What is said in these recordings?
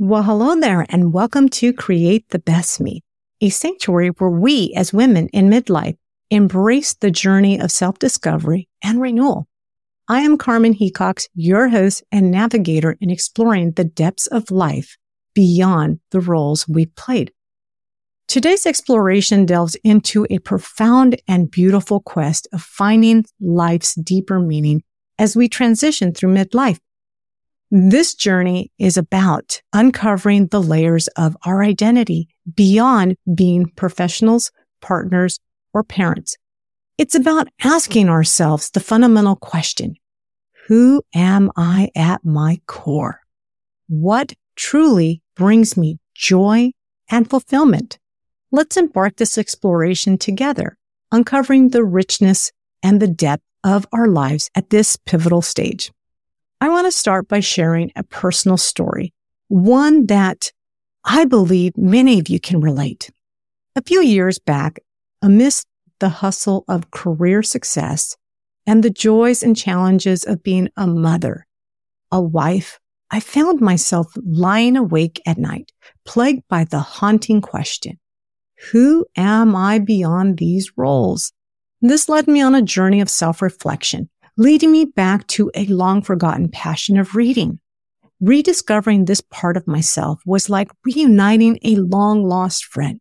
Well, hello there and welcome to Create the Best Me, a sanctuary where we as women in midlife embrace the journey of self-discovery and renewal. I am Carmen Hecox, your host and navigator in exploring the depths of life beyond the roles we've played. Today's exploration delves into a profound and beautiful quest of finding life's deeper meaning as we transition through midlife. This journey is about uncovering the layers of our identity beyond being professionals, partners, or parents. It's about asking ourselves the fundamental question. Who am I at my core? What truly brings me joy and fulfillment? Let's embark this exploration together, uncovering the richness and the depth of our lives at this pivotal stage. I want to start by sharing a personal story, one that I believe many of you can relate. A few years back, amidst the hustle of career success and the joys and challenges of being a mother, a wife, I found myself lying awake at night, plagued by the haunting question, who am I beyond these roles? This led me on a journey of self-reflection leading me back to a long forgotten passion of reading. Rediscovering this part of myself was like reuniting a long lost friend.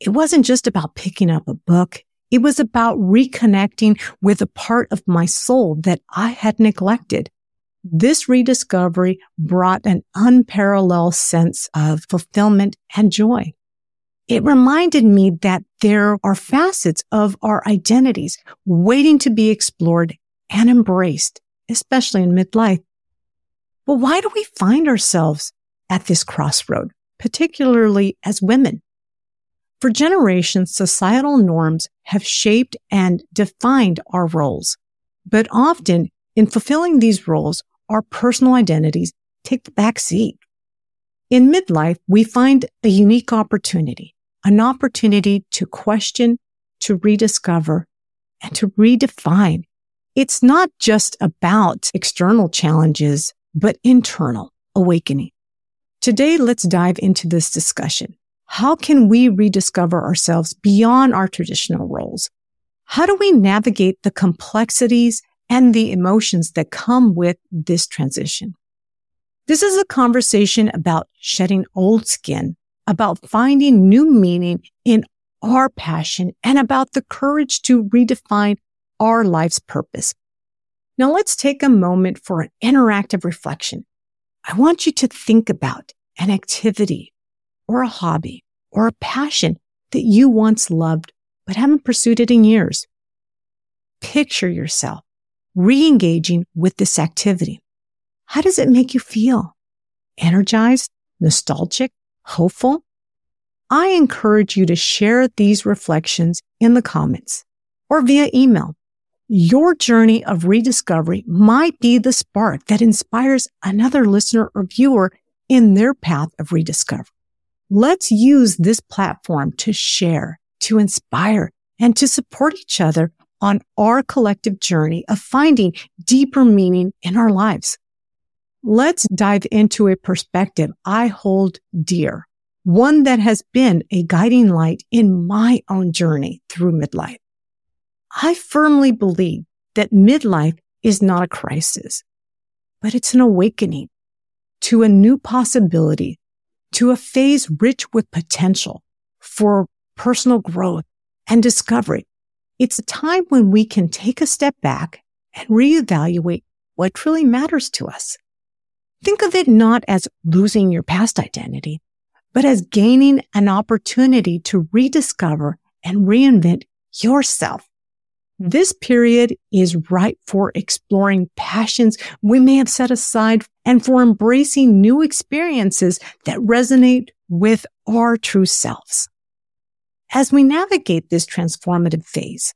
It wasn't just about picking up a book. It was about reconnecting with a part of my soul that I had neglected. This rediscovery brought an unparalleled sense of fulfillment and joy. It reminded me that there are facets of our identities waiting to be explored and embraced, especially in midlife. But why do we find ourselves at this crossroad, particularly as women? For generations, societal norms have shaped and defined our roles. But often in fulfilling these roles, our personal identities take the back seat. In midlife, we find a unique opportunity, an opportunity to question, to rediscover, and to redefine it's not just about external challenges, but internal awakening. Today, let's dive into this discussion. How can we rediscover ourselves beyond our traditional roles? How do we navigate the complexities and the emotions that come with this transition? This is a conversation about shedding old skin, about finding new meaning in our passion, and about the courage to redefine our life's purpose. Now let's take a moment for an interactive reflection. I want you to think about an activity or a hobby or a passion that you once loved but haven't pursued it in years. Picture yourself re-engaging with this activity. How does it make you feel? Energized, nostalgic, hopeful? I encourage you to share these reflections in the comments or via email. Your journey of rediscovery might be the spark that inspires another listener or viewer in their path of rediscovery. Let's use this platform to share, to inspire, and to support each other on our collective journey of finding deeper meaning in our lives. Let's dive into a perspective I hold dear, one that has been a guiding light in my own journey through midlife. I firmly believe that midlife is not a crisis, but it's an awakening to a new possibility, to a phase rich with potential for personal growth and discovery. It's a time when we can take a step back and reevaluate what truly matters to us. Think of it not as losing your past identity, but as gaining an opportunity to rediscover and reinvent yourself this period is ripe for exploring passions we may have set aside and for embracing new experiences that resonate with our true selves. As we navigate this transformative phase,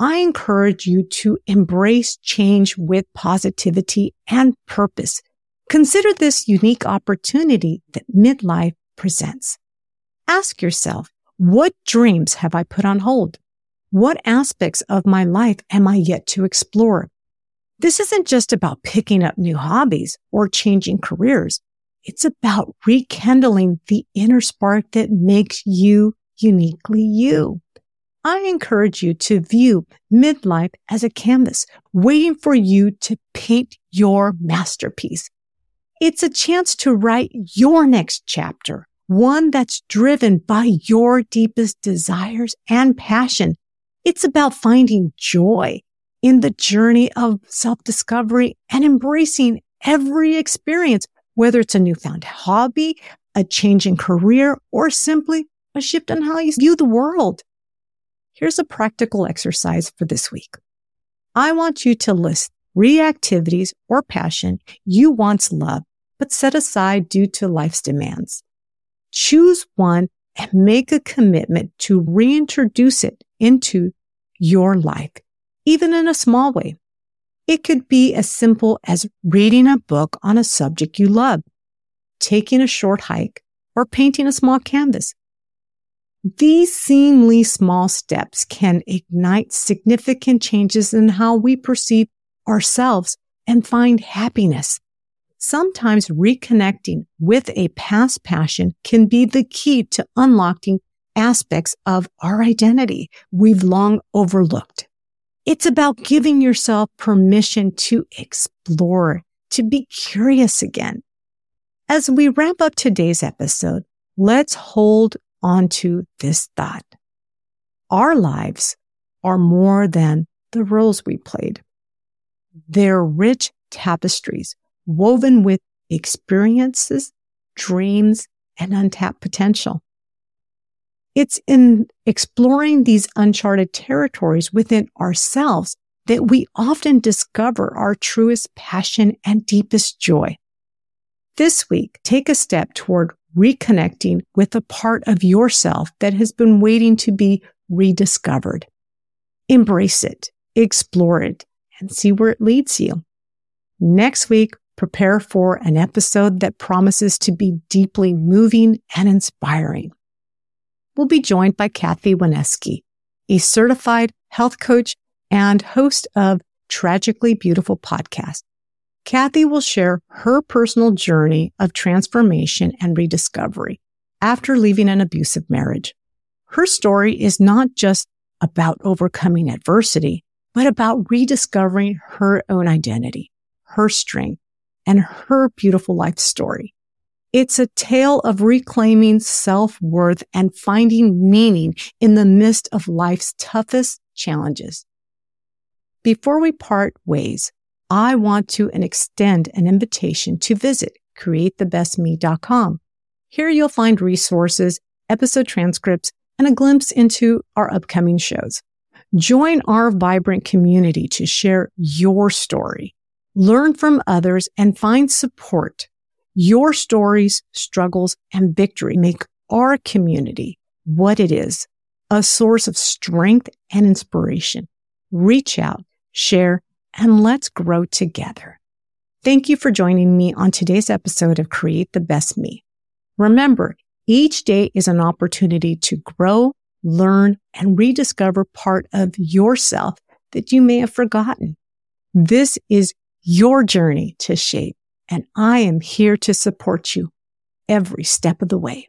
I encourage you to embrace change with positivity and purpose. Consider this unique opportunity that midlife presents. Ask yourself, what dreams have I put on hold? What aspects of my life am I yet to explore? This isn't just about picking up new hobbies or changing careers. It's about rekindling the inner spark that makes you uniquely you. I encourage you to view midlife as a canvas waiting for you to paint your masterpiece. It's a chance to write your next chapter, one that's driven by your deepest desires and passion. It's about finding joy in the journey of self-discovery and embracing every experience, whether it's a newfound hobby, a change in career, or simply a shift in how you view the world. Here's a practical exercise for this week. I want you to list three activities or passion you once loved, but set aside due to life's demands. Choose one and make a commitment to reintroduce it into your life, even in a small way. It could be as simple as reading a book on a subject you love, taking a short hike, or painting a small canvas. These seemingly small steps can ignite significant changes in how we perceive ourselves and find happiness. Sometimes reconnecting with a past passion can be the key to unlocking aspects of our identity we've long overlooked. It's about giving yourself permission to explore, to be curious again. As we wrap up today's episode, let's hold onto this thought. Our lives are more than the roles we played. They're rich tapestries woven with experiences, dreams, and untapped potential. It's in exploring these uncharted territories within ourselves that we often discover our truest passion and deepest joy. This week, take a step toward reconnecting with a part of yourself that has been waiting to be rediscovered. Embrace it, explore it, and see where it leads you. Next week, prepare for an episode that promises to be deeply moving and inspiring. We'll be joined by Kathy Wisniewski, a certified health coach and host of Tragically Beautiful podcast. Kathy will share her personal journey of transformation and rediscovery after leaving an abusive marriage. Her story is not just about overcoming adversity, but about rediscovering her own identity, her strength, and her beautiful life story. It's a tale of reclaiming self-worth and finding meaning in the midst of life's toughest challenges. Before we part ways, I want to extend an invitation to visit createthebestme.com. Here you'll find resources, episode transcripts, and a glimpse into our upcoming shows. Join our vibrant community to share your story, learn from others, and find support. Your stories, struggles, and victory make our community what it is, a source of strength and inspiration. Reach out, share, and let's grow together. Thank you for joining me on today's episode of Create the Best Me. Remember, each day is an opportunity to grow, learn, and rediscover part of yourself that you may have forgotten. This is your journey to shape, and I am here to support you every step of the way.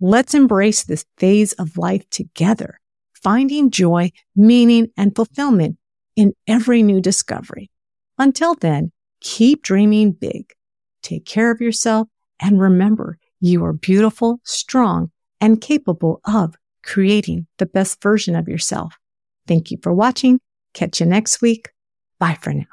Let's embrace this phase of life together, finding joy, meaning, and fulfillment in every new discovery. Until then, keep dreaming big. Take care of yourself and remember you are beautiful, strong, and capable of creating the best version of yourself. Thank you for watching. Catch you next week. Bye for now.